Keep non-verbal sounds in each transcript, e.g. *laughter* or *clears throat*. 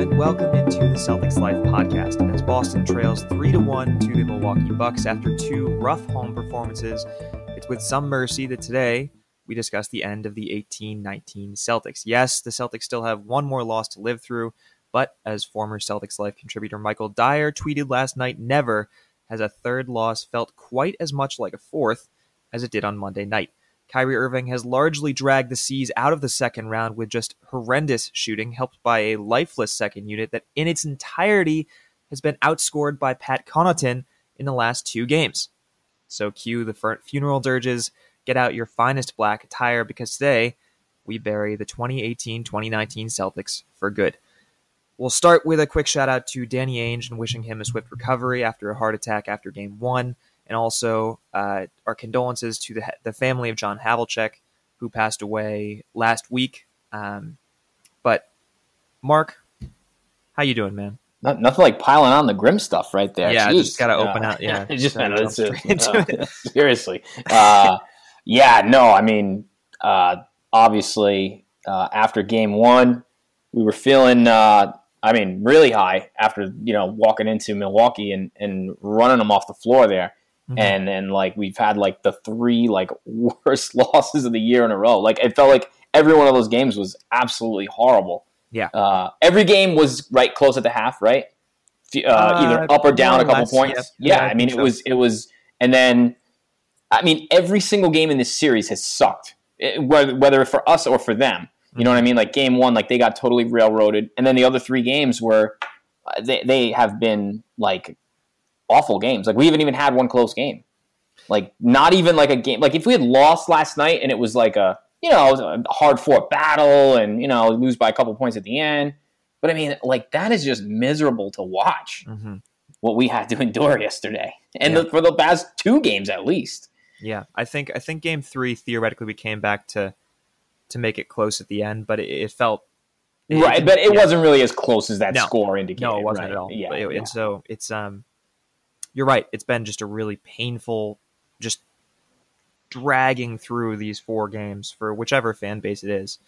and welcome into the Celtics Life podcast. As Boston trails three to one to the Milwaukee Bucks after two rough home performances, it's with some mercy that today we discuss the end of the 18-19 Celtics. Yes, the Celtics still have one more loss to live through, but as former Celtics Life contributor Michael Dyer tweeted last night, never has a third loss felt quite as much like a fourth as it did on Monday night. Kyrie Irving has largely dragged the C's out of the second round with just horrendous shooting, helped by a lifeless second unit that in its entirety has been outscored by Pat Connaughton in the last two games. So cue the funeral dirges, get out your finest black attire because today we bury the 2018-2019 Celtics for good. We'll start with a quick shout out to Danny Ainge and wishing him a swift recovery after a heart attack after game one and also uh, our condolences to the the family of John Havlicek, who passed away last week. Um, but Mark, how you doing, man? Not, nothing like piling on the grim stuff right there. Yeah, Jeez. *laughs* just gotta open uh, out. Yeah, just uh, seriously. Uh, yeah, no, I mean, uh, obviously, uh, after game one, we were feeling I mean, really high after you know walking into Milwaukee and, and running them off the floor there. Mm-hmm. And and like we've had like the three like *laughs* worst *laughs* losses of the year in a row. Like it felt like every one of those games was absolutely horrible. Yeah. Uh, every game was right close at the half, right? Uh, uh, either up or down a couple less, points. Yeah, yeah, I mean it so. was it was, and then I mean every single game in this series has sucked, it, whether whether for us or for them. You know what I mm-hmm. mean? Like game one, like they got totally railroaded, and then the other three games were uh, they they have been like awful games. Like we haven't even had one close game. Like not even like a game. Like if we had lost last night and it was like a you know a hard fought battle and you know lose by a couple points at the end. But I mean, like that is just miserable to watch. Mm-hmm. What we had to endure yesterday, and yeah. the, for the past two games at least. Yeah, I think I think game three theoretically we came back to to make it close at the end, but it, it felt right. but it yeah. wasn't really as close as that no. score indicated. No, it wasn't right? at all. Yeah, it, yeah, and so it's um you're right. It's been just a really painful, just dragging through these four games for whichever fan base it is,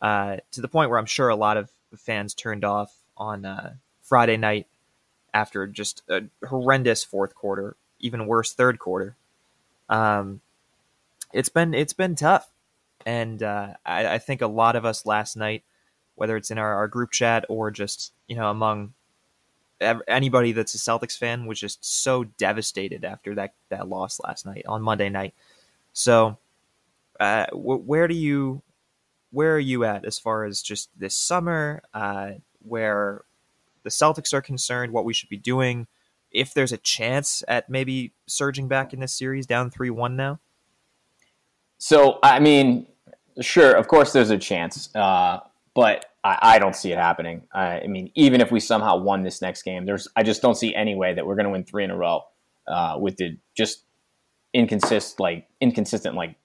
uh, to the point where I'm sure a lot of fans turned off on uh, Friday night after just a horrendous fourth quarter, even worse third quarter. Um, it's been it's been tough, and uh, I, I, think a lot of us last night, whether it's in our, our group chat or just you know among anybody that's a Celtics fan was just so devastated after that that loss last night on Monday night. So, uh, where do you where are you at as far as just this summer, uh, where the Celtics are concerned, what we should be doing, if there's a chance at maybe surging back in this series down three one now? So, I mean, sure, of course, there's a chance, uh, but I, I don't see it happening. I, I, mean, even if we somehow won this next game, there's I just don't see any way that we're going to win three in a row uh, with the just inconsistent, like inconsistent, like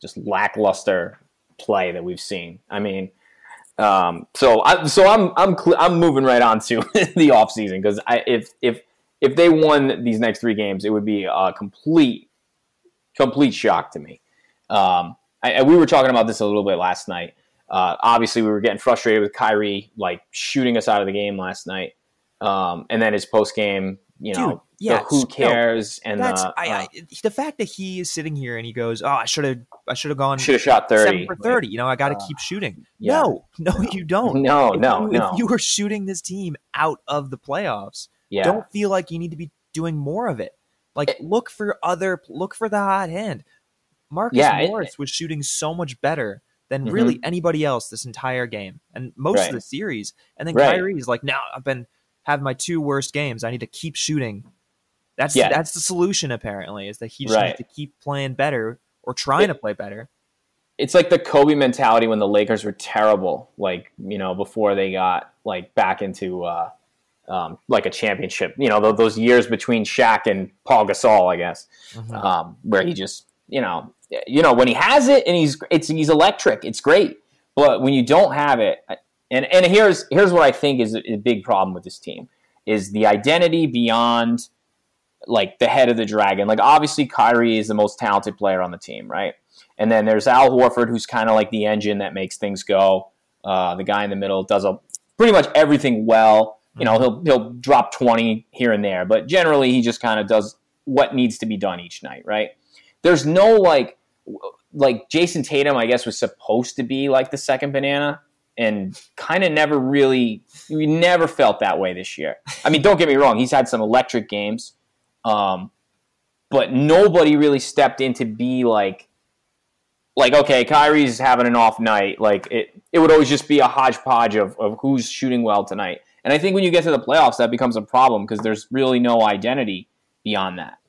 just lackluster play that we've seen. I mean, um, so I, so I'm I'm cl- I'm moving right on to *laughs* the offseason because I if if if they won these next three games, it would be a complete complete shock to me. Um, I, we were talking about this a little bit last night. Uh, obviously, we were getting frustrated with Kyrie like shooting us out of the game last night, um, and then his post game, you know, Dude, yeah, who cares? No, and that's, uh, I, I, the fact that he is sitting here and he goes, "Oh, I should have, I should have gone, should have shot thirty for thirty. You know, I got to uh, keep shooting." Yeah. No, no, you don't. No, if no, you, no. If you were shooting this team out of the playoffs, yeah. don't feel like you need to be doing more of it. Like, it, look for other, look for the hot hand. Marcus yeah, Morris it, was shooting so much better than mm-hmm. really anybody else this entire game and most right. of the series. And then right. Kyrie's like, now I've been having my two worst games. I need to keep shooting. That's yeah. that's the solution apparently is that he just right. needs to keep playing better or trying it, to play better. It's like the Kobe mentality when the Lakers were terrible, like you know before they got like back into uh, um, like a championship. You know those years between Shaq and Paul Gasol, I guess, mm-hmm. um, where he just you know you know when he has it and he's it's he's electric. It's great, but when you don't have it, and and here's here's what I think is a, big problem with this team is the identity beyond like the head of the dragon. Like obviously Kyrie is the most talented player on the team, right? And then there's Al Horford, who's kind of like the engine that makes things go. Uh, the guy in the middle does a pretty much everything well. You know, he'll he'll drop twenty here and there, but generally he just kind of does what needs to be done each night, right? There's no like like Jayson Tatum, I guess, was supposed to be like the second banana, and kind of never really we never felt that way this year. I mean, don't get me wrong, he's had some electric games, um, but nobody really stepped in to be like like okay, Kyrie's having an off night. Like it, it would always just be a hodgepodge of, of who's shooting well tonight. And I think when you get to the playoffs, that becomes a problem because there's really no identity beyond that.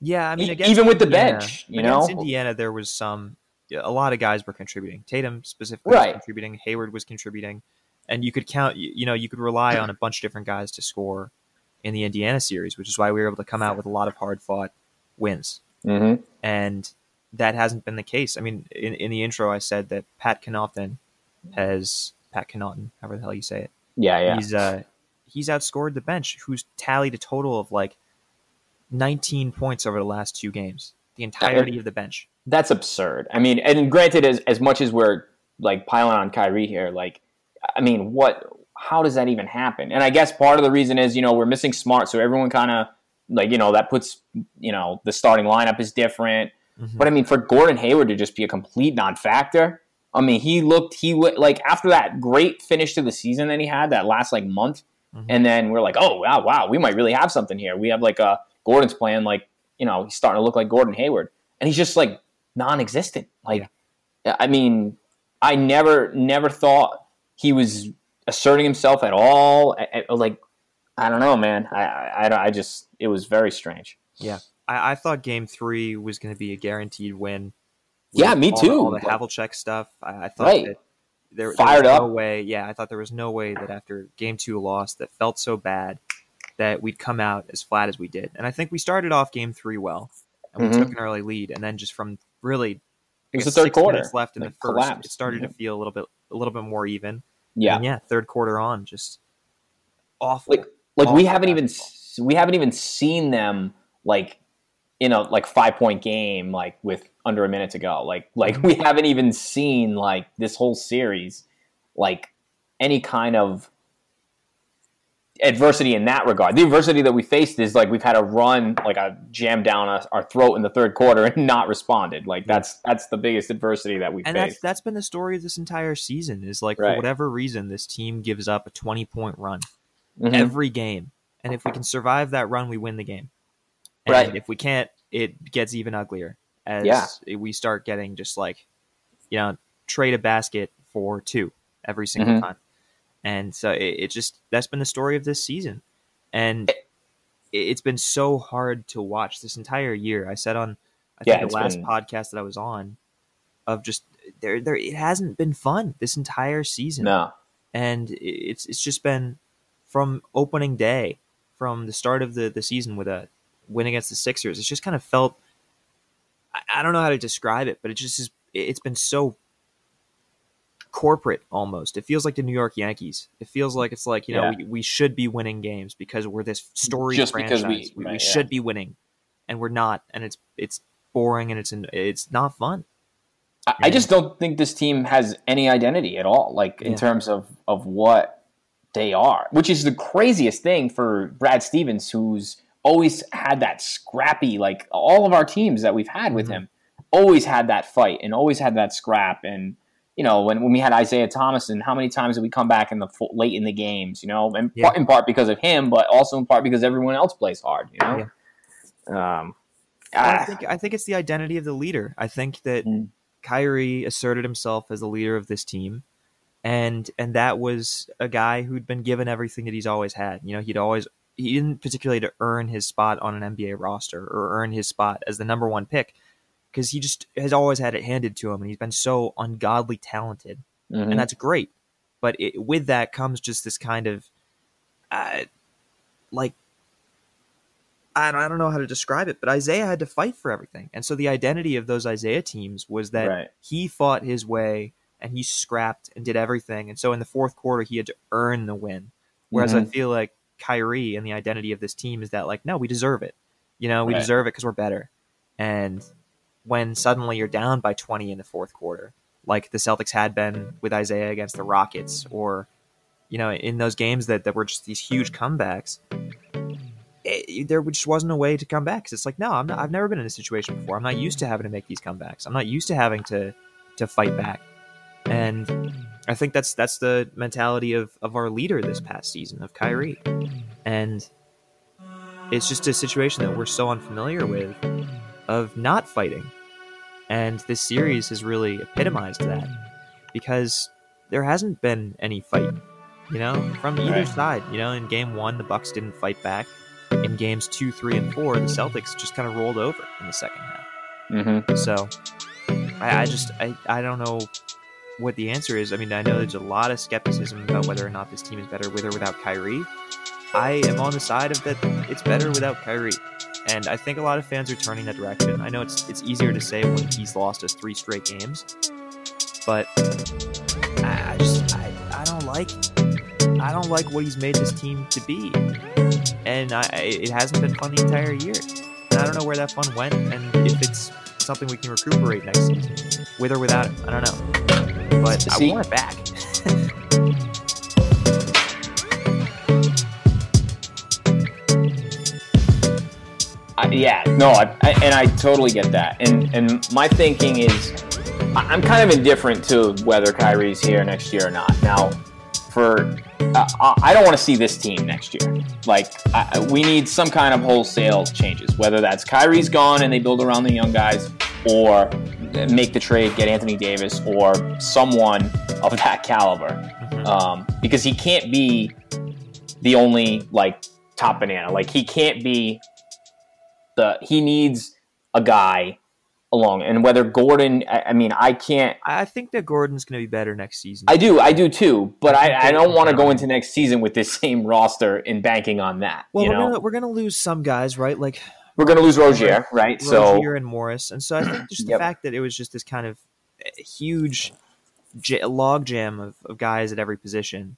Yeah, I mean, even with the bench, you know, Indiana, there was some. A lot of guys were contributing. Tatum specifically right. was contributing. Hayward was contributing, and you could count. You know, you could rely on a bunch of different guys to score in the Indiana series, which is why we were able to come out with a lot of hard fought wins. Mm-hmm. And that hasn't been the case. I mean, in, in the intro, I said that Pat Connaughton has Pat Connaughton, however the hell you say it. Yeah, yeah. He's uh, he's outscored the bench, who's tallied a total of like 19 points over the last two games. The entirety of the bench. That's absurd. I mean, and granted, as as much as we're like piling on Kyrie here, like, I mean, what? How does that even happen? And I guess part of the reason is you know we're missing Smart, so everyone kind of like you know that puts you know the starting lineup is different. Mm-hmm. But I mean, for Gordon Hayward to just be a complete non-factor, I mean, he looked he like after that great finish to the season that he had that last like month, mm-hmm. and then we're like, oh wow, wow, we might really have something here. We have like a Gordon's playing like you know he's starting to look like Gordon Hayward, and he's just like non-existent. Like, yeah. I mean, I never never thought he was asserting himself at all. I, I, like, I don't know, man. I, I I just it was very strange. Yeah, I, I thought Game Three was going to be a guaranteed win. Yeah, me all too. The, all the Havlicek stuff. I, I thought right. that there, fired there up. No way. Yeah, I thought there was no way that after Game Two loss that felt so bad that we'd come out as flat as we did. And I think we started off Game Three well, and we mm-hmm. took an early lead, and then just from really it was the third quarter minutes left in like the first, collapsed. it started mm-hmm. to feel a little bit a little bit more even. Yeah, and yeah. Third quarter on, just awful. Like like awful we haven't even we haven't even seen them like in a like five point game like with under a minute to go. Like like we haven't even seen like this whole series like any kind of adversity in that regard. The adversity that we faced is like we've had a run like a jam down our, our throat in the third quarter and not responded. Like that's that's the biggest adversity that we and faced. that's that's been the story of this entire season. Is like Right. for whatever reason, this team gives up a twenty point run Mhm. every game, and if we can survive that run, we win the game. And Right. if we can't, it gets even uglier as Yeah. we start getting just like you know trade a basket for two every single Mhm. time. And so it, it just that's been the story of this season, and it, it's been so hard to watch this entire year. I said on I Yeah, think it's the last been- podcast that I was on of just there there it hasn't been fun this entire season, no. and it's it's just been from opening day, from the start of the the season with a win against the Sixers. It's just kind of felt I, I don't know how to describe it, but it just is. It's been so corporate almost. It feels like the New York Yankees. It feels like it's like you know Yeah. we, we should be winning games because we're this story Just franchise. because we- we, right, yeah. should be winning, and we're not, and it's it's boring and it's it's not fun. I, I just don't think this team has any identity at all, like in Yeah. terms of of what they are, which is the craziest thing for Brad Stevens, who's always had that scrappy, like all of our teams that we've had with Mhm. him, always had that fight and always had that scrap. And you know, when, when we had Isaiah Thomas, and how many times did we come back in the full, late in the games? You know, and Yeah. part, in part because of him, but also in part because everyone else plays hard. You know, um, Well, I ah, think I think it's the identity of the leader. I think that Mm. Kyrie asserted himself as the leader of this team, and and that was a guy who'd been given everything that he's always had. You know, he'd always he didn't particularly to earn his spot on an NBA roster or earn his spot as the number one pick because he just has always had it handed to him, and he's been so ungodly talented, mhm. and that's great. But it, with that comes just this kind of, uh, like, I don't, I don't know how to describe it, but Isaiah had to fight for everything, and so the identity of those Isaiah teams was that Right. he fought his way and he scrapped and did everything, and so in the fourth quarter he had to earn the win. Whereas I Mhm. feel like Kyrie and the identity of this team is that like, no, we deserve it. You know, we Right. deserve it because we're better. And when suddenly you're down by 20 in the fourth quarter, like the Celtics had been with Isaiah against the Rockets, or you know, in those games that, that were just these huge comebacks, it, there just wasn't a way to come back. Cause it's like, no, I'm not, I've never been in a situation before. I'm not used to having to make these comebacks. I'm not used to having to to fight back. And I think that's that's the mentality of, of our leader this past season, of Kyrie. And it's just a situation that we're so unfamiliar with of not fighting. And this series has really epitomized that because there hasn't been any fight, you know, from either Right. side. You know, in game one, the Bucks didn't fight back. In games two, three, and four, the Celtics just kind of rolled over in the second half. Mm-hmm. So I, I just I, I don't know what the answer is. I mean, I know there's a lot of skepticism about whether or not this team is better with or without Kyrie. I am on the side of that it's better without Kyrie. And I think a lot of fans are turning that direction. I know it's it's easier to say when he's lost us three straight games, but I, I just I, I don't like I don't like what he's made this team to be, and I, it hasn't been fun the entire year. And I don't know where that fun went, and if it's something we can recuperate next season, with or without it. I don't know, but I want it back. Yeah, no, I, I, and I totally get that. And and my thinking is, I'm kind of indifferent to whether Kyrie's here next year or not. Now, for uh, I don't want to see this team next year. Like I, we need some kind of wholesale changes, whether that's Kyrie's gone and they build around the young guys, or make the trade, get Anthony Davis, or someone of that *laughs* caliber Mhm. um, because he can't be the only like top banana. Like he can't be the he needs a guy along. And whether Gordon, I, I mean, I can't. I think that Gordon's going to be better next season. I do, I do too. But I, I don't want to go into next season with this *laughs* same roster and banking on that. well, you we're know, gonna we're gonna lose some guys, right? Like we're gonna lose Rozier, right? So Rozier and Morris, and so I think just the Yep. fact that it was just this kind of uh, huge j- log jam of, of guys at every position.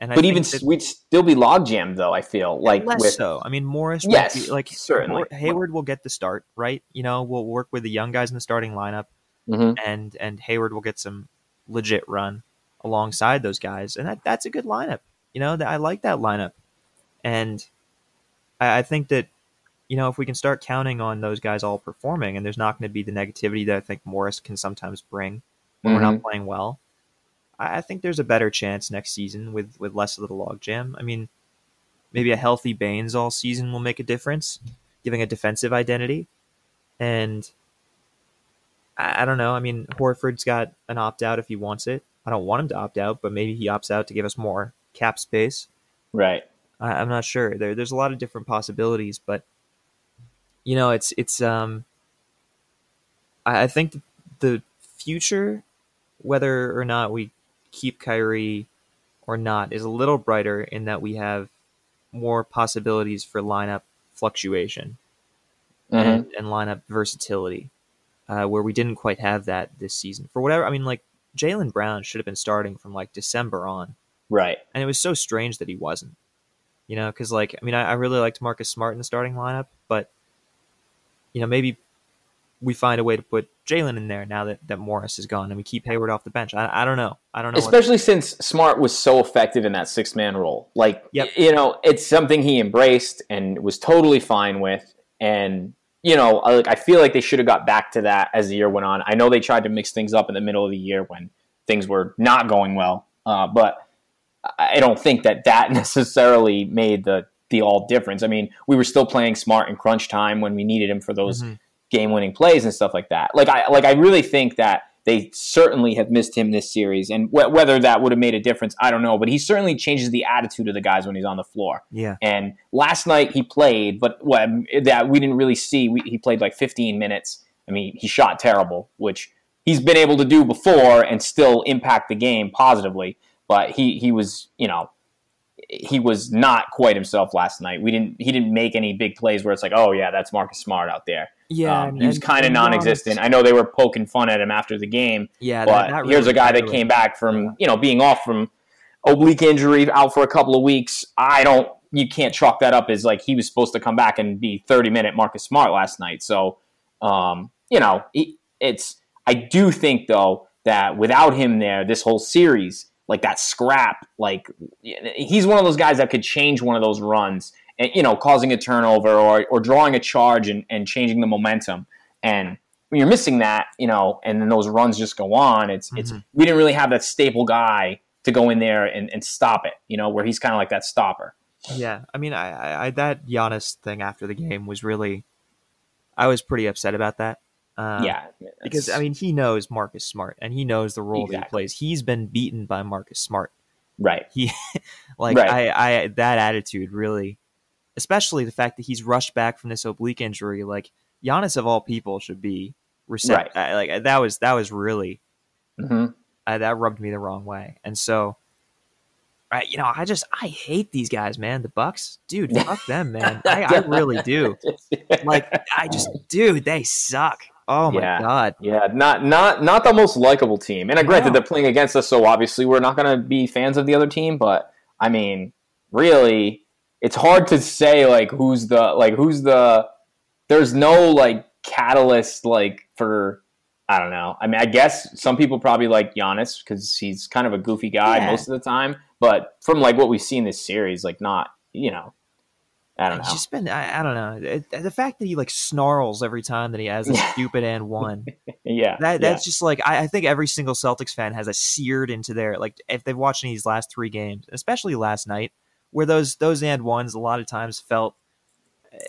And but even that- we'd still be log jammed though. I feel like less with so. I mean, Morris. Yes, be- like certainly. Hayward will get the start, right? You know, we'll work with the young guys in the starting lineup, Mhm. and and Hayward will get some legit run alongside those guys, and that that's a good lineup. You know, that I like that lineup, and I, I think that you know if we can start counting on those guys all performing, and there's not going to be the negativity that I think Morris can sometimes bring when we're not playing well. I I think there's a better chance next season with with less of the logjam. I mean, maybe a healthy Baynes all season will make a difference, giving a defensive identity. And I, I don't know. I mean, Horford's got an opt out if he wants it. I don't want him to opt out, but maybe he opts out to give us more cap space. right. I, I'm not sure. There, there's a lot of different possibilities, but you know, it's it's um. I, I think the future, whether or not we keep Kyrie or not, is a little brighter in that we have more possibilities for lineup fluctuation Mhm. and, and lineup versatility, uh, where we didn't quite have that this season. For whatever, I mean, like Jaylen Brown should have been starting from like December on Right. and it was so strange that he wasn't. You know, because like I mean, I, I really liked Marcus Smart in the starting lineup, but you know maybe we find a way to put Jaylen in there now that, that Morris is gone, and we keep Hayward off the bench. I, I don't know. I don't know. Especially since Smart was so effective in that six man role. Like, Yep. you know, it's something he embraced and was totally fine with. And, you know, I- like I feel like they should have got back to that as the year went on. I know they tried to mix things up in the middle of the year when things were not going well, uh, but I don't think that that *laughs* necessarily made the the all difference. I mean, we were still playing Smart in crunch time when we needed him for those Mhm. Game winning plays and stuff like that. Like I like I really think that they certainly have missed him this series, and wh- whether that would have made a difference, I don't know. But he certainly changes the attitude of the guys when he's on the floor. yeah, And last night he played, but what um, that we didn't really see. We, he played like 15 minutes. I mean, he shot terrible, which he's been able to do before and still impact the game positively. But he he was you know he was not quite himself last night. We didn't he didn't make any big plays where it's like oh yeah that's Marcus Smart out there. Yeah. Um, and- he was kind of non-existent. I know they were poking fun at him after the game, Yeah, but that here's a guy that came back from you know being off from oblique injury, out for a couple of weeks. I don't. You can't chalk that up as like he was supposed to come back and be 30 minute Marcus Smart last night. So, um, you know, it, it's. I do think though that without him there, this whole series like that scrap. Like he's one of those guys that could change one of those runs, and you know, causing a turnover or or drawing a charge and, and changing the momentum. And when you're missing that, you know, and then those runs just go on, it's mm-hmm. it's we didn't really have that staple guy to go in there and, and stop it, you know, where he's kind of like that stopper. Yeah, I mean, I, I that Giannis thing after the game was really, I was pretty upset about that. Uh, yeah, because I mean, he knows Marcus Smart and he knows the role exactly. that he plays. He's been beaten by Marcus Smart. Right. He, *laughs* like, right. I, I, that attitude really, especially the fact that he's rushed back from this oblique injury. Like, Giannis of all people should be receptive. Right. like that was that was really, mm-hmm. uh, that rubbed me the wrong way, and so I, you know, I just I hate these guys, man. The Bucks, dude, *laughs* fuck them, man. I, I really do. Like, I just, dude, they suck. Oh my yeah. god. Yeah, not not not the most likable team. And I granted, no. they're playing against us, so obviously we're not going to be fans of the other team. But I mean, really, it's hard to say like who's the like who's the. There's no like catalyst like for I don't know. I mean, I guess some people probably like Giannis because he's kind of a goofy guy yeah. most of the time. But from like what we see in this series, like not you know, I don't know. just been I, I don't know it, the fact that he like snarls every time that he has a stupid and one. *laughs* yeah, that that's yeah. just like I, I, think every single Celtics fan has a seared into their like if they've watched any of these last three games, especially last night, where those those and ones a lot of times felt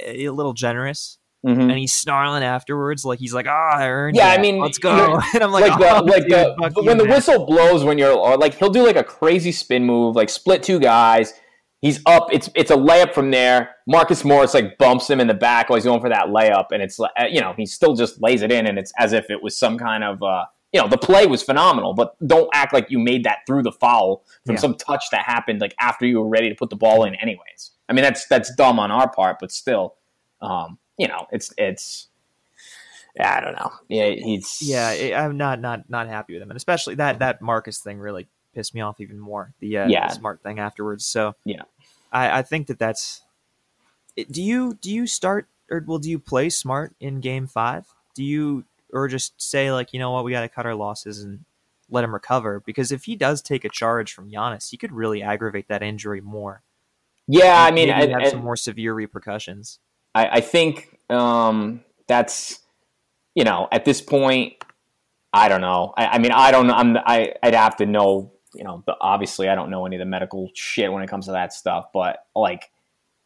a little generous Mm-hmm. and he's snarling afterwards, like he's like, "Ah, oh, I earned." Yeah, it. I mean, let's go. *laughs* And I'm like, like, oh, the, like dude, the, when the whistle blows when you're like, he'll do like a crazy spin move, like split two guys. He's up. It's it's a layup from there. Marcus Morris like bumps him in the back while he's going for that layup, and it's like you know he still just lays it in, and it's as if it was some kind of uh, you know the play was phenomenal, but don't act like you made that through the foul from yeah. some touch that happened like after you were ready to put the ball in, anyways. I mean that's that's dumb on our part, but still, um, you know it's it's I don't know. Yeah, he's yeah. I'm not not not happy with him, and especially that that Marcus thing really pissed me off even more. The, uh, yeah. the smart thing afterwards. So yeah, I, I think that that's. Do you do you start or well do you play smart in game five? Do you or just say like you know what we got to cut our losses and let him recover because if he does take a charge from Giannis, he could really aggravate that injury more. Yeah, I mean, I, have some more severe repercussions. I, I think um, that's you know, at this point, I don't know. I, I mean, I don't know. I'm, I, I'd have to know, you know, obviously I don't know any of the medical shit when it comes to that stuff, but like,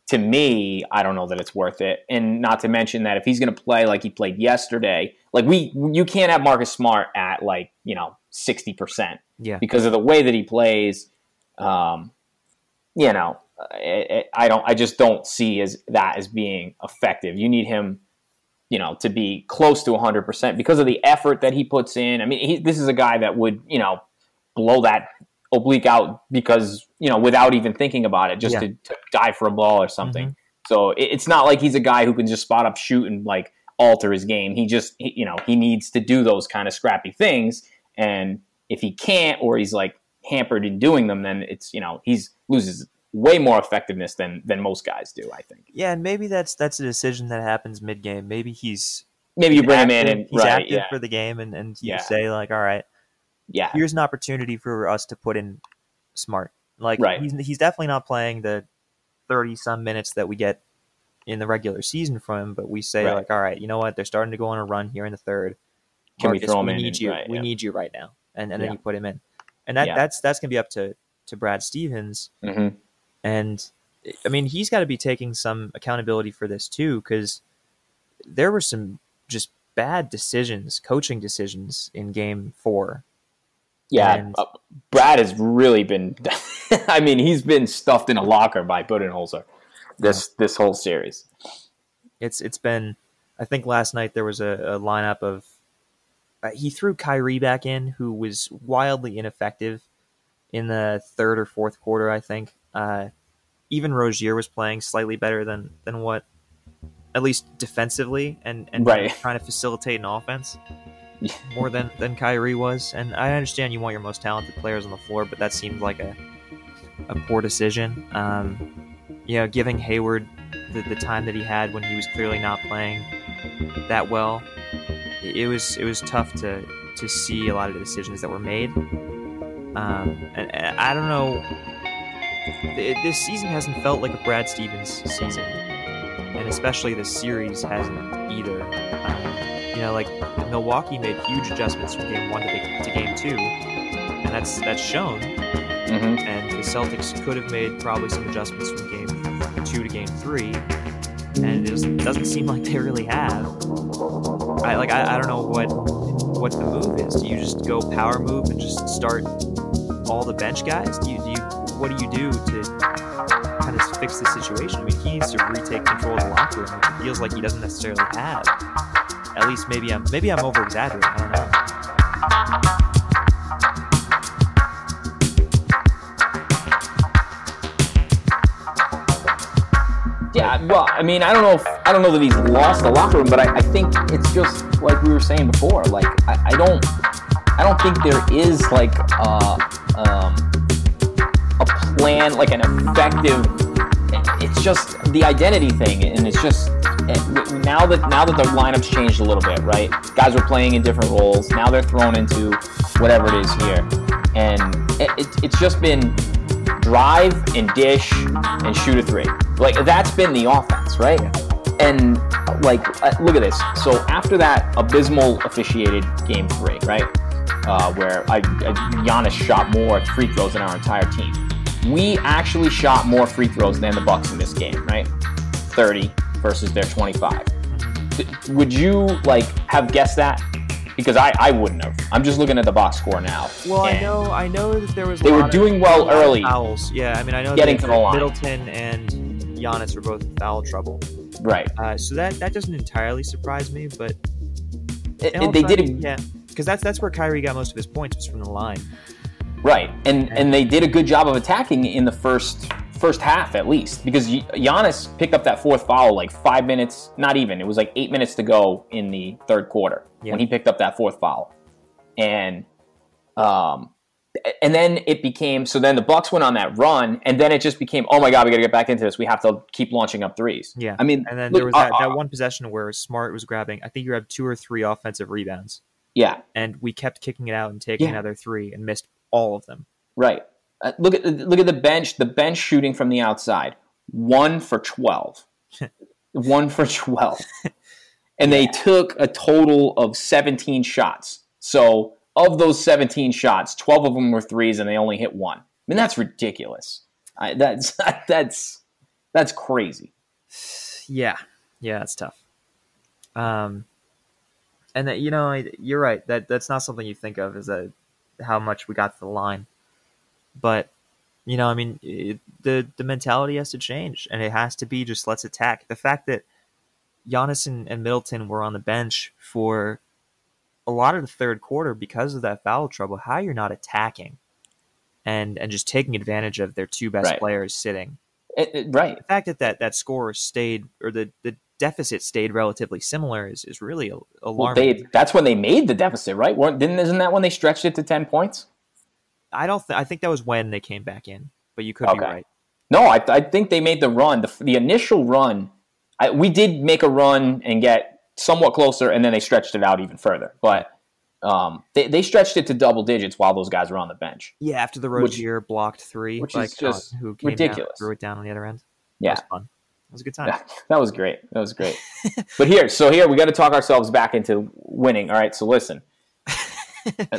to me, I don't know that it's worth it. And not to mention that if he's going to play like he played yesterday, like we, you can't have Marcus Smart at like, you know, 60%. Yeah. Because of the way that he plays. Um, you know, I, I don't, I just don't see as that as being effective. You need him you know, to be close to 100% because of the effort that he puts in. I mean, he, this is a guy that would, you know, blow that oblique out because, you know, without even thinking about it, just yeah. to, to, die for a ball or something. Mm-hmm. So it, it's not like he's a guy who can just spot up, shoot, and like alter his game. He just, he, you know, he needs to do those kind of scrappy things. And if he can't, or he's like hampered in doing them, then it's, you know, he's loses way more effectiveness than than most guys do. I think. Yeah, and maybe that's that's a decision that happens mid game. Maybe he's maybe you bring active, him in and he's right, active yeah. for the game, and and you yeah. say like, all right, yeah, here's an opportunity for us to put in smart. Like right. he's he's definitely not playing the thirty some minutes that we get in the regular season from him, but we say right. like, all right, you know what? They're starting to go on a run here in the third. Can Marcus, we throw him we in? Need you. Right, we yeah. need you right now, and and then you put him in, and that that's that's gonna be up to to Brad Stevens. Mm-hmm. And I mean, he's got to be taking some accountability for this too, because there were some just bad decisions, coaching decisions in Game Four. Yeah, and, uh, Brad has really been. *laughs* I mean, he's been stuffed in a locker by Budenholzer this yeah. this whole series. It's it's been. I think last night there was a, a lineup of. Uh, he threw Kyrie back in, who was wildly ineffective in the third or fourth quarter. I think. Uh, even Rozier was playing slightly better than than what at least defensively and and right. trying to facilitate an offense *laughs* more than than Kyrie was. And I understand you want your most talented players on the floor, but that seemed like a a poor decision. Um, you know, giving Hayward the, the time that he had when he was clearly not playing that well, it was it was tough to to see a lot of the decisions that were made. Um, and, and I don't know. th- This season hasn't felt like a Brad Stevens season, and especially this series hasn't either. Um, you know, like Milwaukee made huge adjustments from game one to, the, to game two, and that's that's shown. Hmm And the Celtics could have made probably some adjustments from game two to game three, and it just doesn't seem like they really have. I like I, I don't know what what the move is. Do you just go power move and just start all the bench guys? Do you do you what do you do to kind of fix the situation? I mean, he needs to retake control of the locker room, which it feels like he doesn't necessarily have. At least maybe I'm maybe I'm over exaggerating. I don't know. I mean, I don't know if I don't know that he's lost the locker room, but I, I think it's just like we were saying before. Like, I, I don't, I don't think there is like uh, um, a plan, like an effective. It's just the identity thing, and it's just now that now that the lineup's changed a little bit, right? Guys are playing in different roles. Now they're thrown into whatever it is here, and it, it, it's just been drive and dish and shoot a three. Like that's been the offense, right? And like, uh, look at this. So after that abysmal officiated game three, right, uh, where I, I Giannis shot more free throws than our entire team, we actually shot more free throws than the Bucks in this game, right? Thirty versus their twenty-five. Would you like have guessed that? Because I, I wouldn't have. I'm just looking at the box score now. Well, I know, I know that there was. a They were doing well a lot of early. Fouls, yeah. I mean, I know Getting that to the line. Middleton and Giannis were both in foul trouble, Right. uh, so that that doesn't entirely surprise me. But It- also, they did yeah, because that's that's where Kyrie got most of his points was from the line. Right, and and they did a good job of attacking in the first first half at least because Gi- Giannis picked up that fourth foul like five minutes, not even. It was like eight minutes to go in the third quarter Yeah. when he picked up that fourth foul, and um, and then it became so. Then the Bucks went on that run, and then it just became oh my god, we got to get back into this. We have to keep launching up threes. Yeah. I mean, And then look, there was that, uh, that one possession where Smart was grabbing. I think you had two or three offensive rebounds, yeah, and we kept kicking it out and taking Yeah. another three and missed all of them. Right. Uh, look at look at the bench. The bench shooting from the outside, one for twelve, *laughs* one for twelve, *laughs* and they took a total of seventeen shots. So of those seventeen shots, twelve of them were threes, and they only hit one. I mean, that's ridiculous. I, that's *laughs* that's that's crazy. Yeah, yeah, it's tough. Um, and that you know, you're right. That that's not something you think of is that how much we got to the line, but you know, I mean, it, the the mentality has to change, and it has to be just let's attack. The fact that Giannis and, and Middleton were on the bench for a lot of the third quarter because of that foul trouble. How you're not attacking, and and just taking advantage of their two best Right. players sitting It- it- right. the fact that that, that score stayed or the, the deficit stayed relatively similar is, is really a- Well, they, that's when they made the deficit, right? Weren't, didn't isn't that when they stretched it to ten points? I don't. Th- I think that was when they came back in, but you could be right. No, I, I think they made the run. The, the initial run, I, we did make a run and get somewhat closer, and then they stretched it out even further. But um, they, they stretched it to double digits while those guys were on the bench. Yeah, after the Rozier blocked three, which like is just uh, who came down, ridiculous. threw it down on the other end. Yeah, That was fun. It was a good time. Yeah, *laughs* that was great. That was great. *laughs* but here, so here we got to talk ourselves back into winning. All right, so listen.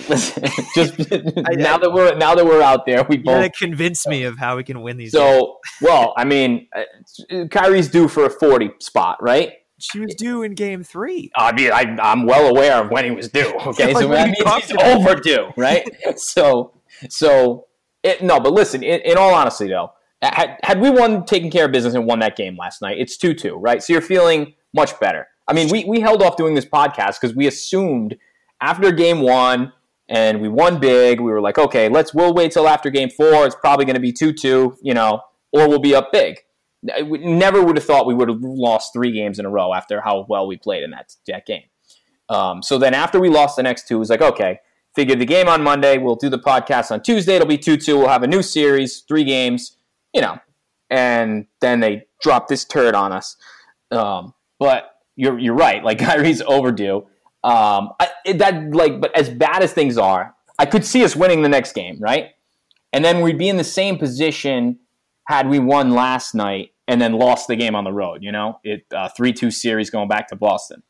listen, *laughs* just now that we're now that we're out there, we You both convince me of how we can win these. games. So, well, I mean, uh, Kyrie's due for a 40 spot, right? She was due in game three. I mean, I, I'm well aware of when he was due. *laughs* Okay, Yeah, so like that we means talked he's overdue, right? *laughs* so, so it, no, but listen. In, in all honesty, though, had, had we won, taken care of business, and won that game last night, it's two two, right? So you're feeling much better. I mean, we we held off doing this podcast because we assumed after game one and we won big, we were like, okay, let's we'll wait till after game four. It's probably going to be two two, you know, or we'll be up big. I would- never would have thought we would have lost three games in a row after how well we played in that, that game. Um, so then after we lost the next two, it was like, okay, figure the game on Monday. We'll do the podcast on Tuesday. It'll be 2 2. We'll have a new series, three games, you know. And then they dropped this turd on us. Um, but you're, you're right. Like, *laughs* Kyrie's overdue. Um, I, that like, but as bad as things are, I could see us winning the next game, right? And then we'd be in the same position had we won last night and then lost the game on the road. You know, it uh, three two series going back to Boston.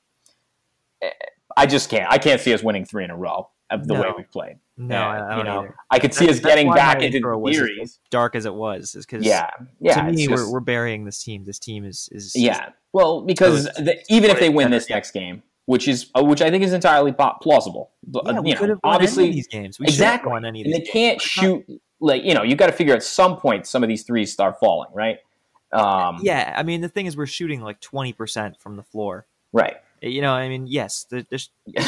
I just can't. I can't see us winning three in a row of the No. way we've played. No, And, I, you know, either. I could see That's- us that's getting back into the was as series. dark as it was, is because Yeah, yeah. to me it's we're, we're burying this team. This team is is yeah. Well, because So the, even if they win this next game, which is uh, which I think is entirely plausible. Yeah, we you could know, have won obviously any of these games. We should have exactly. won any of and they games. can't shoot like you know you got to figure at some point some of these threes start falling right um Yeah, I mean the thing is we're shooting like twenty percent from the floor. right You know, I mean, yes, the, the, it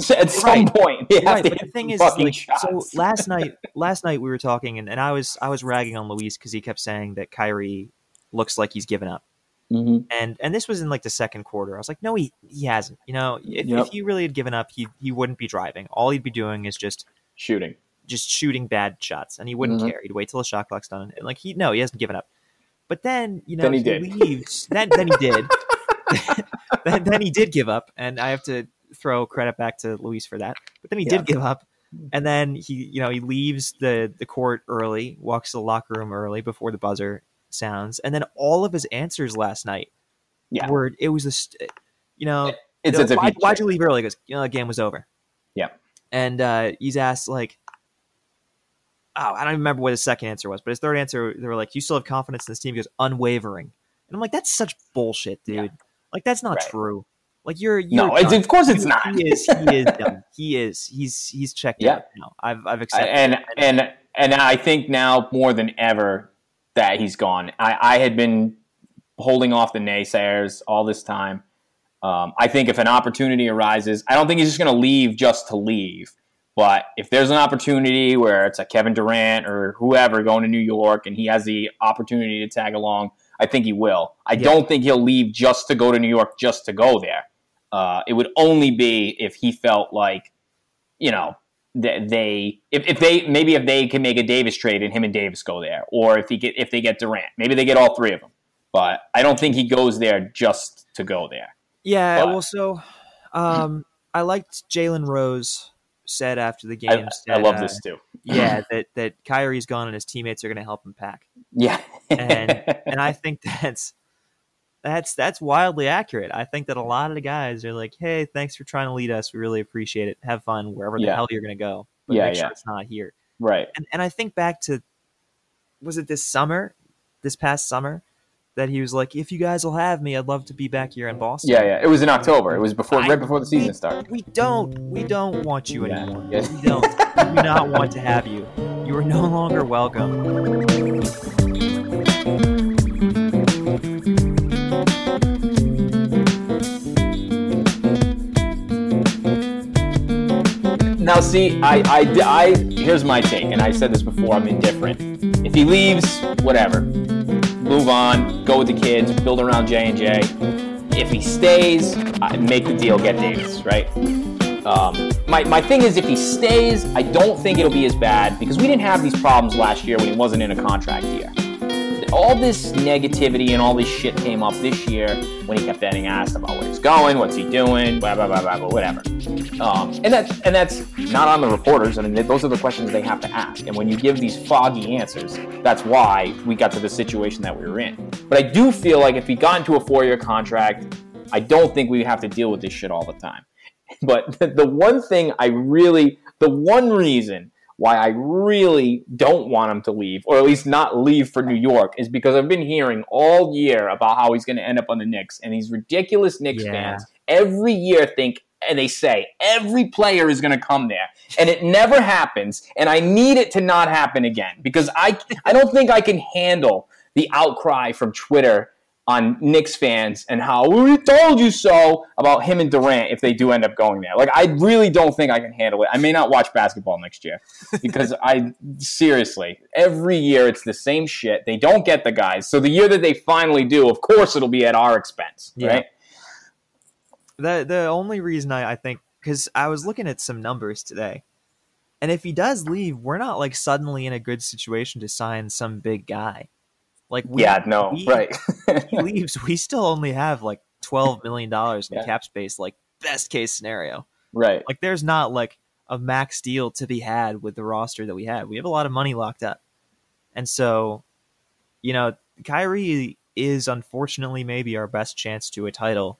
should at some Right. point they have right, but the thing is, like, so *laughs* last night, last night we were talking, and, and I was I was ragging on Luis because he kept saying that Kyrie looks like he's given up, Mhm. and and this was in like the second quarter. I was like, no, he he hasn't. You know, if, Yep. if he really had given up, he he wouldn't be driving. All he'd be doing is just shooting just shooting bad shots, and he wouldn't Mhm. care. He'd wait till the shot clock's done, and like he no, he hasn't given up. But then you know Then he did. leaves. then then he did. *laughs* then, then he did give up, and I have to throw credit back to Luis for that. But then he Yeah. did give up, and then he you know he leaves the the court early, walks to the locker room early before the buzzer sounds, and then all of his answers last night Yeah. were it was a st- you know it's you know, why, he why'd you leave early? Because you know, the game was over. Yeah. And uh, he's asked like, oh, I don't even remember what his second answer was, but his third answer, they were like, you still have confidence in this team? He goes, unwavering. And I'm like, that's such bullshit, dude. Yeah. Like that's not Right. true. Like you're, you're no it's, of course it's He- not He is. He is. *laughs* He is. He's he's checked Yeah. out now. I've I've accepted. and it. and and I think now more than ever that he's gone. I, I had been holding off the naysayers all this time. Um, I think if an opportunity arises, I don't think he's just going to leave just to leave. But if there's an opportunity where it's a Kevin Durant or whoever going to New York and he has the opportunity to tag along, I think he will. I Yeah. don't think he'll leave just to go to New York just to go there. Uh, it would only be if he felt like, you know, that they if, if they maybe if they can make a Davis trade and him and Davis go there, or if he get if they get Durant, maybe they get all three of them. But I don't think he goes there just to go there. yeah. but- Well, so um, I liked Jalen Rose said after the game. I, I love uh, this too. yeah, *laughs* that that Kyrie's gone and his teammates are going to help him pack. Yeah, and *laughs* and I think that's that's that's wildly accurate. I think that a lot of the guys are like, "Hey, thanks for trying to lead us. We really appreciate it. Have fun wherever the Yeah. hell you're going to go, but Yeah, make sure yeah. it's not here." right. And and I think back to was it this summer, this past summer, that he was like, "If you guys will have me, I'd love to be back here in Boston." Yeah, yeah. It was in October. It was before, I- right before the season we, started. We don't, we don't want you anymore. yeah. We don't. we do not want to have you. You are no longer welcome. Now, see, I, I, I, here's my take, and I said this before. I'm indifferent. If he leaves, whatever. Move on. Go with the kids. Build around J and J. If he stays, I make the deal. Get Davis, right? Um, my, my thing is, if he stays, I don't think it'll be as bad because we didn't have these problems last year when he wasn't in a contract year. All this negativity and all this shit came up this year when he kept getting asked about where he's going, what's he doing, blah blah blah blah, blah whatever. Um, and that's and that's not on the reporters. I mean, those are the questions they have to ask. And when you give these foggy answers, that's why we got to the situation that we were in. But I do feel like if he got into a four-year contract, I don't think we have to deal with this shit all the time. *laughs* But *laughs* the one thing I really, the one reason why I really don't want him to leave, or at least not leave for New York, is because I've been hearing all year about how he's going to end up on the Knicks, and these ridiculous Knicks Yeah. fans every year think and they say every player is going to come there and it never happens and i need it to not happen again because i i don't think i can handle the outcry from twitter on Knicks fans and how we told you so about him and Durant if they do end up going there. Like I really don't think I can handle it. I may not watch basketball next year because *laughs* I seriously every year it's the same shit. They don't get the guys. So the year that they finally do, of course it'll be at our expense, Yeah. right? The the only reason I, I think because I was looking at some numbers today, and if he does leave, we're not like suddenly in a good situation to sign some big guy. Like we, yeah, no, we- right. he *laughs* leaves, we still only have like twelve million dollars in Yeah. cap space. Like best case scenario. right. Like there's not like a max deal to be had with the roster that we have. We have a lot of money locked up. And so, you know, Kyrie is unfortunately maybe our best chance to a title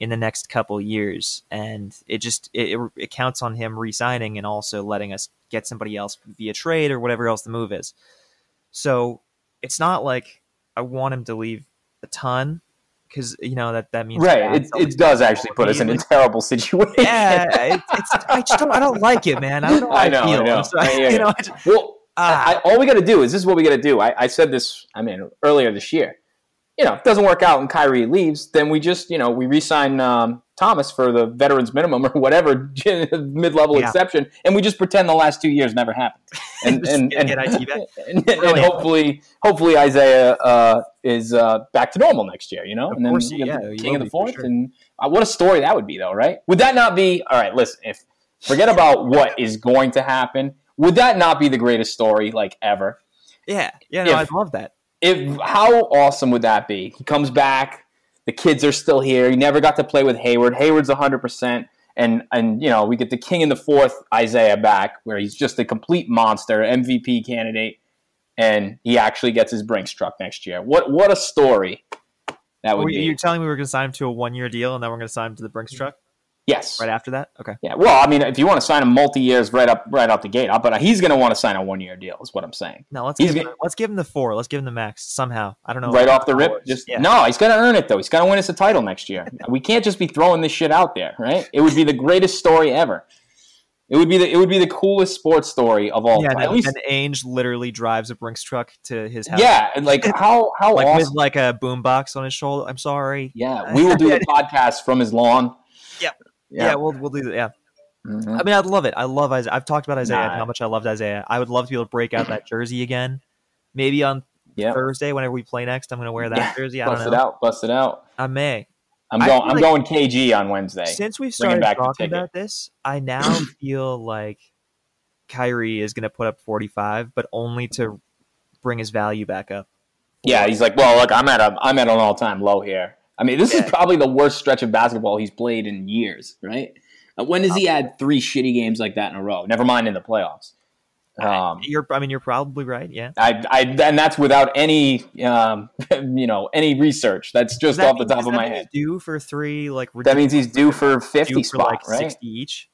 in the next couple years and it just it, it counts on him re-signing and also letting us get somebody else via trade or whatever else the move is. So, it's not like I want him to leave a ton because you know that that means right. It, it does actually put us in a terrible *laughs* situation. Yeah, it, it's I just don't I don't like it, man. I don't know. *laughs* I know. I, feel. I know. So, I, *laughs* you know just, well, uh, all we got to do is this is what we got to do. I, I said this. I mean, earlier this year. You know, if it doesn't work out and Kyrie leaves, then we just you know we resign um, Thomas for the veterans minimum or whatever *laughs* mid level yeah. exception, and we just pretend the last two years never happened, *laughs* *laughs* and and and, and, and, hopefully hopefully Isaiah uh, is uh, back to normal next year, you know, of and then course, yeah, King of the Fourth, sure. and uh, what a story that would be, though, right? Would that not be all right? Listen, if forget about what is going to happen, would that not be the greatest story like ever? Yeah, yeah, no, I'd love that. If how awesome would that be? He comes back the kids are still here. He never got to play with Hayward. Hayward's 100%. And, and you know, we get the king in the fourth, Isaiah, back, where he's just a complete monster, MVP candidate, and he actually gets his Brinks truck next year. What what a story that would well, be. You're telling me we are going to sign him to a one year deal, and then we're going to sign him to the Brinks truck? Yes. Right after that? Okay. Yeah. Well, I mean, if you want to sign him multi years right up right out the gate, uh, but he's going to want to sign a one year deal. Is what I'm saying. No, let's give him, let's give him the four. Let's give him the max somehow. I don't know. Right off the rip, just yeah. no. He's got to earn it though. He's got to win us a title next year. *laughs* we can't just be throwing this shit out there, right? It would be the greatest story ever. It would be the it would be the coolest sports story of all yeah, time. At least, and Ainge literally drives a Brinks truck to his house. Yeah, and like *laughs* how how like awesome. with like a boombox on his shoulder. I'm sorry. Yeah, we will do the *laughs* podcast from his lawn. Yep. Yeah, yeah we'll we'll do that. Yeah. Mm-hmm. I mean, I'd love it. I love Isaiah. I've talked about Isaiah nah. how much I loved Isaiah. I would love to be able to break out that jersey again. Maybe on yep. Thursday, whenever we play next, I'm going to wear that yeah. jersey. I bust it out. Bust it out. I may. I'm going. I'm like going KG on Wednesday. Since we've started talking about this, I now *clears throat* feel like Kyrie is going to put up 45, but only to bring his value back up. Yeah, he's like, well, look, I'm at a, I'm at an all time low here. I mean, this yeah. is probably the worst stretch of basketball he's played in years, right? Uh, when does he had three shitty games like that in a row? Never mind in the playoffs. Um, you're, I mean, you're probably right. Yeah, I, I, and that's without any, um, *laughs* you know, any research. That's just that off mean, the top of my head. Due for three, like that means he's due for fifty due spot, like right? Sixty each.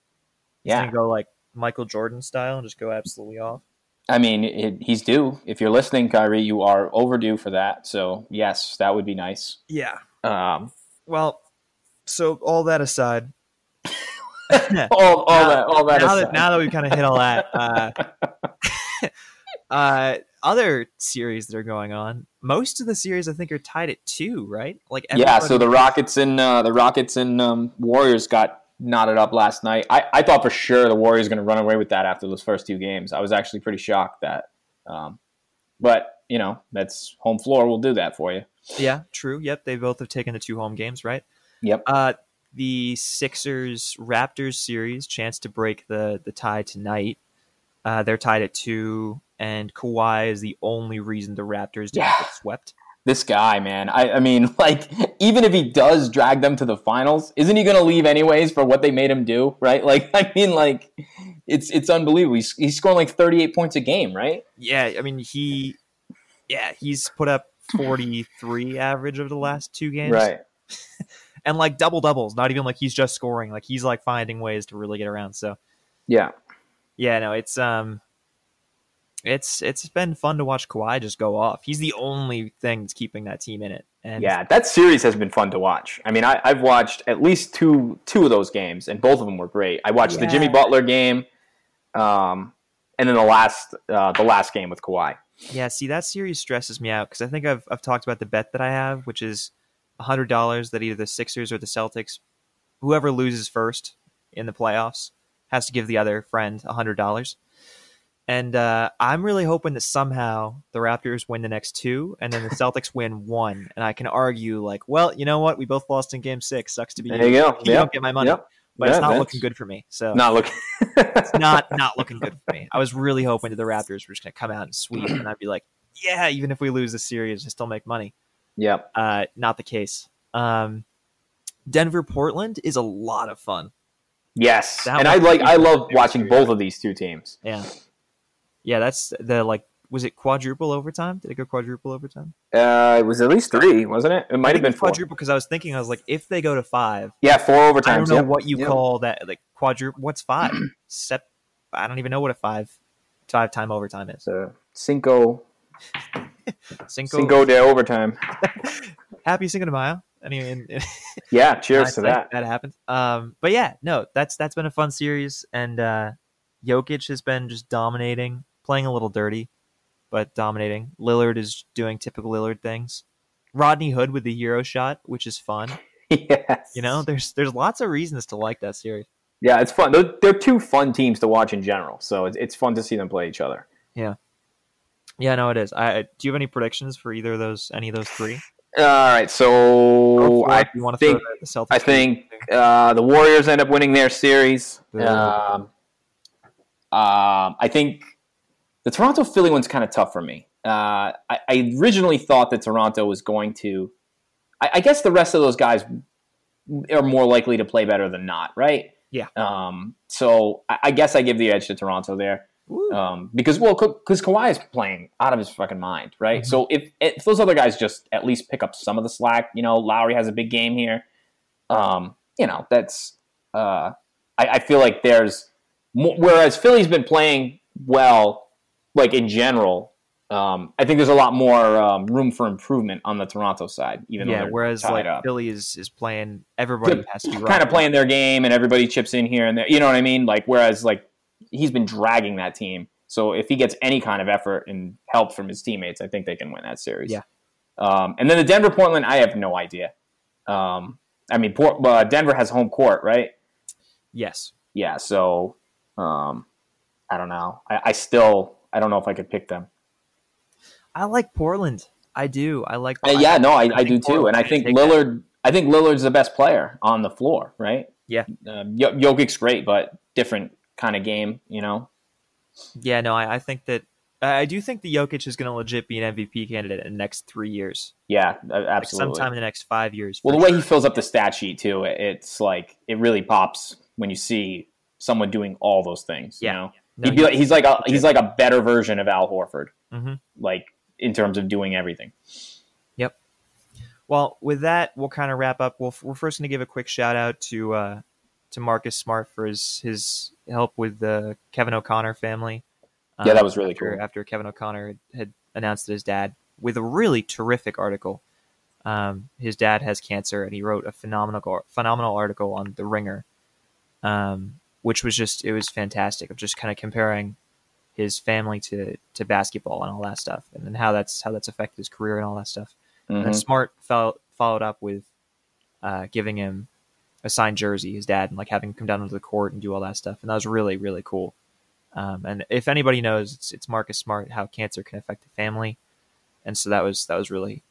He's yeah, go like Michael Jordan style and just go absolutely off. I mean, it, he's due. If you're listening, Kyrie, you are overdue for that. So yes, that would be nice. Yeah. Um. Well, so all that aside, *laughs* all, all now, that, all that. Now that, now that we've kind of hit all that, *laughs* uh, *laughs* uh, other series that are going on, most of the series I think are tied at two, right? Like yeah. So the Rockets and uh, the Rockets and um, Warriors got knotted up last night. I, I thought for sure the Warriors going to run away with that after those first two games. I was actually pretty shocked that, um, but you know that's home floor will do that for you. Yeah, true. Yep, they both have taken the two home games, right? Yep. Uh, the Sixers Raptors series, chance to break the the tie tonight. Uh, they're tied at two, and Kawhi is the only reason the Raptors didn't yeah. get swept. This guy, man. I, I mean, *laughs* like, even if he does drag them to the finals, isn't he going to leave anyways for what they made him do? Right? *laughs* Like, I mean, like, it's it's unbelievable. He's, he's scoring like 38 points a game, right? Yeah, I mean, he, yeah, he's put up 43 average over the last two games. Right. *laughs* and like double doubles. Not even like he's just scoring. Like he's like finding ways to really get around. So yeah, yeah. No, it's um, it's it's been fun to watch Kawhi just go off. He's the only thing that's keeping that team in it. And yeah, that series has been fun to watch. I mean, I, have watched at least two two of those games, and both of them were great. I watched yeah. the Jimmy Butler game, um, and then the last uh, the last game with Kawhi. Yeah, see that series stresses me out because I think I've I've talked about the bet that I have, which is hundred dollars that either the Sixers or the Celtics, whoever loses first in the playoffs, has to give the other friend hundred dollars. And uh, I'm really hoping that somehow the Raptors win the next two, and then the Celtics win one, and I can argue like, well, you know what? We both lost in Game Six. Sucks to be there. You, go. You yep. don't get my money. Yep. But yeah, it's not looking good for me. So not looking. it's not *laughs* not looking good for me. I was really hoping that the Raptors were just going to come out and sweep, and I'd be like, yeah, even if we lose the series, I still make money. Yeah, Uh, not the case. Um, Denver Portland is a lot of fun. Yes, That and I like I love watching both of these two teams. Yeah, yeah. That's the like. Was it quadruple overtime? Did it go quadruple overtime? Uh, it was at least three, wasn't it? It might have been quadruple because I was thinking I was like, if they go to five, Yeah, four I overtimes. don't know yep. what you Yep. call that. Like quadruple. What's five? *clears throat* Sep. I don't even know what a five five time overtime is. So cinco *laughs* Cinco. cinco de overtime. *laughs* Happy Cinco de Mayo. Anyway, *laughs* Yeah, cheers to that. That happened. Um, but yeah, no, that's that's been a fun series, and uh, Jokic has been just dominating, playing a little dirty, but dominating. Lillard is doing typical Lillard things. Rodney Hood with the hero shot, which is fun. *laughs* yes. You know, there's there's lots of reasons to like that series. Yeah, it's fun. They're, they're two fun teams to watch in general, so it's, it's fun to see them play each other. Yeah, Yeah, no, it is. I, do you have any predictions for either of those, any of those three? All right, so I you want to think the, the Celtics. I think uh, the Warriors end up winning their series. Um, um, I think the Toronto Philly one's kind of tough for me. Uh, I, I originally thought that Toronto was going to. I, I guess the rest of those guys are more likely to play better than not, right? Yeah. Um, so I, I guess I give the edge to Toronto there. Um, because well, because Kawhi is playing out of his fucking mind, right? Mhm. So if if those other guys just at least pick up some of the slack, you know, Lowry has a big game here. Um, you know, that's uh, I, I feel like there's more, whereas Philly's been playing well, like in general. Um, I think there's a lot more um, room for improvement on the Toronto side, even yeah, whereas like up. Philly is is playing, everybody has to be kind rocking. of playing their game and everybody chips in here and there. You know what I mean? Like whereas like he's been dragging that team. So if he gets any kind of effort and help from his teammates, I think they can win that series. Yeah. Um, and then the Denver Portland, I have no idea. Um, I mean, Port, uh, Denver has home court, right? Yes. Yeah. So um, I don't know. I, I still I don't know if I could pick them. I like Portland. I do. I like. Uh, yeah, no, I, I, think do too, and I think take that. Lillard. I think Lillard's the best player on the floor, right? Yeah. Um, Jokic's great, but different kind of game, you know. Yeah, no, I, I think that I I do think the Jokic is going to legit be an MVP candidate in the next three years, Yeah, a- like absolutely. sometime in the next five years. well, for the way he fills up the stat sheet too, it's like it really pops when you see someone doing all those things. Yeah. You know, No, He'd be like, he's like a he's like a better version of Al Horford, Mhm. like in terms of doing everything. Yep. Well, with that, we'll kind of wrap up. We'll, we're first going to give a quick shout out to uh, to Marcus Smart for his his help with the Kevin O'Connor family. Yeah, Um, that was really after, cool. After Kevin O'Connor had, had announced that his dad, with a really terrific article, um, his dad has cancer, and he wrote a phenomenal phenomenal article on the Ringer, um, which was just it was fantastic of just kind of comparing his family to to basketball and all that stuff, and then how that's how that's affected his career and all that stuff. And then Mhm. Smart fell, followed up with uh, giving him a signed jersey, his dad, and like having him come down to the court and do all that stuff. And that was really, really cool. Um, and if anybody knows, it's, it's Marcus Smart how cancer can affect the family, and so that was that was really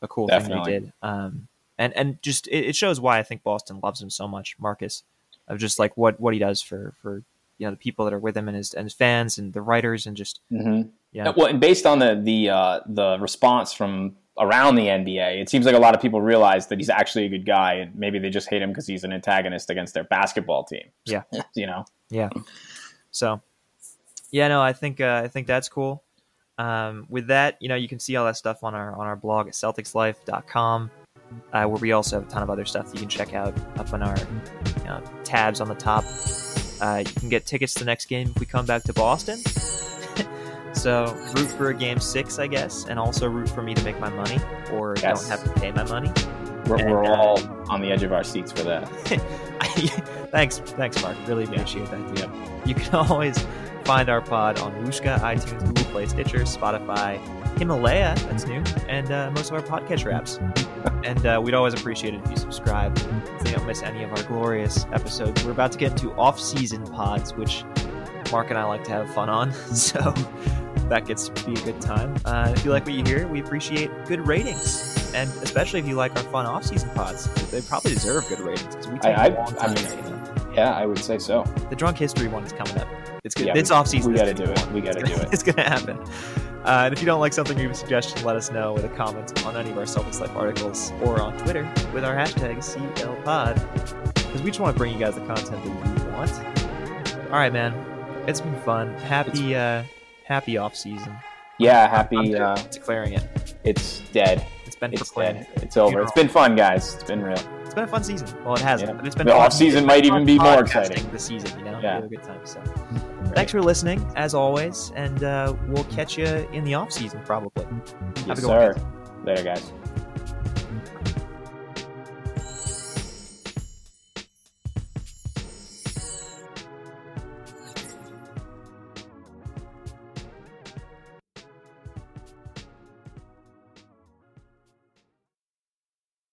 a cool thing Definitely. they did. Um, and and just it, it shows why I think Boston loves him so much, Marcus, of just like what what he does for for you know the people that are with him and his and his fans and the writers and just Mhm. yeah Well, and based on the the uh, the response from around the NBA, it seems like a lot of people realize that he's actually a good guy, and maybe they just hate him because he's an antagonist against their basketball team. Yeah. *laughs* you know. Yeah. So, yeah, no, I think uh, I think that's cool. Um, with that, you know, you can see all that stuff on our on our blog at CelticsLife.com, uh, where we also have a ton of other stuff that you can check out up on our you tabs on the top. Uh, you can get tickets to the next game if we come back to Boston. *laughs* so root for a game six, I guess, and also root for me to make my money, or Yes. don't have to pay my money. We're, And, we're uh, all on the edge of our seats for that. *laughs* thanks, thanks, Mark. Really appreciate that. Dude. You can *laughs* always find our pod on Wooshka, iTunes, Google Play, Stitcher, Spotify, Himalaya. That's new, and uh, most of our podcast wraps. *laughs* and uh, we'd always appreciate it if you subscribe, so you don't miss any of our glorious episodes. We're about to get into off-season pods, which Mark and I like to have fun on. *laughs* So that gets to be a good time. Uh, if you like what you hear, we appreciate good ratings. And especially if you like our fun off-season pods, they probably deserve good ratings because we take I- a I- long I time. mean, to. Yeah, I would say so. The drunk history one is coming up. It's good. Yeah, it's off season. we gotta do it. We gotta do it. *laughs* It's gonna happen. Uh, and if you don't like something, leave a suggestion. Let us know with a comment on any of our CelticsLife articles or on Twitter with our hashtag CLPod. Because we just want to bring you guys the content that you want. All right, man. It's been fun. Happy, uh, happy off season. Yeah, happy. Uh, declaring it. it's dead. It's been It's dead. It's over. It's been fun, guys. It's been real. It's been a fun season. Well, it hasn't, Yeah. but it's been The off-season might even be more exciting. This season, you know, Yeah. a good time. So, thanks for listening, as always, and uh, we'll catch you in the off season probably. Have Yes, a good one, sir. Later, guys.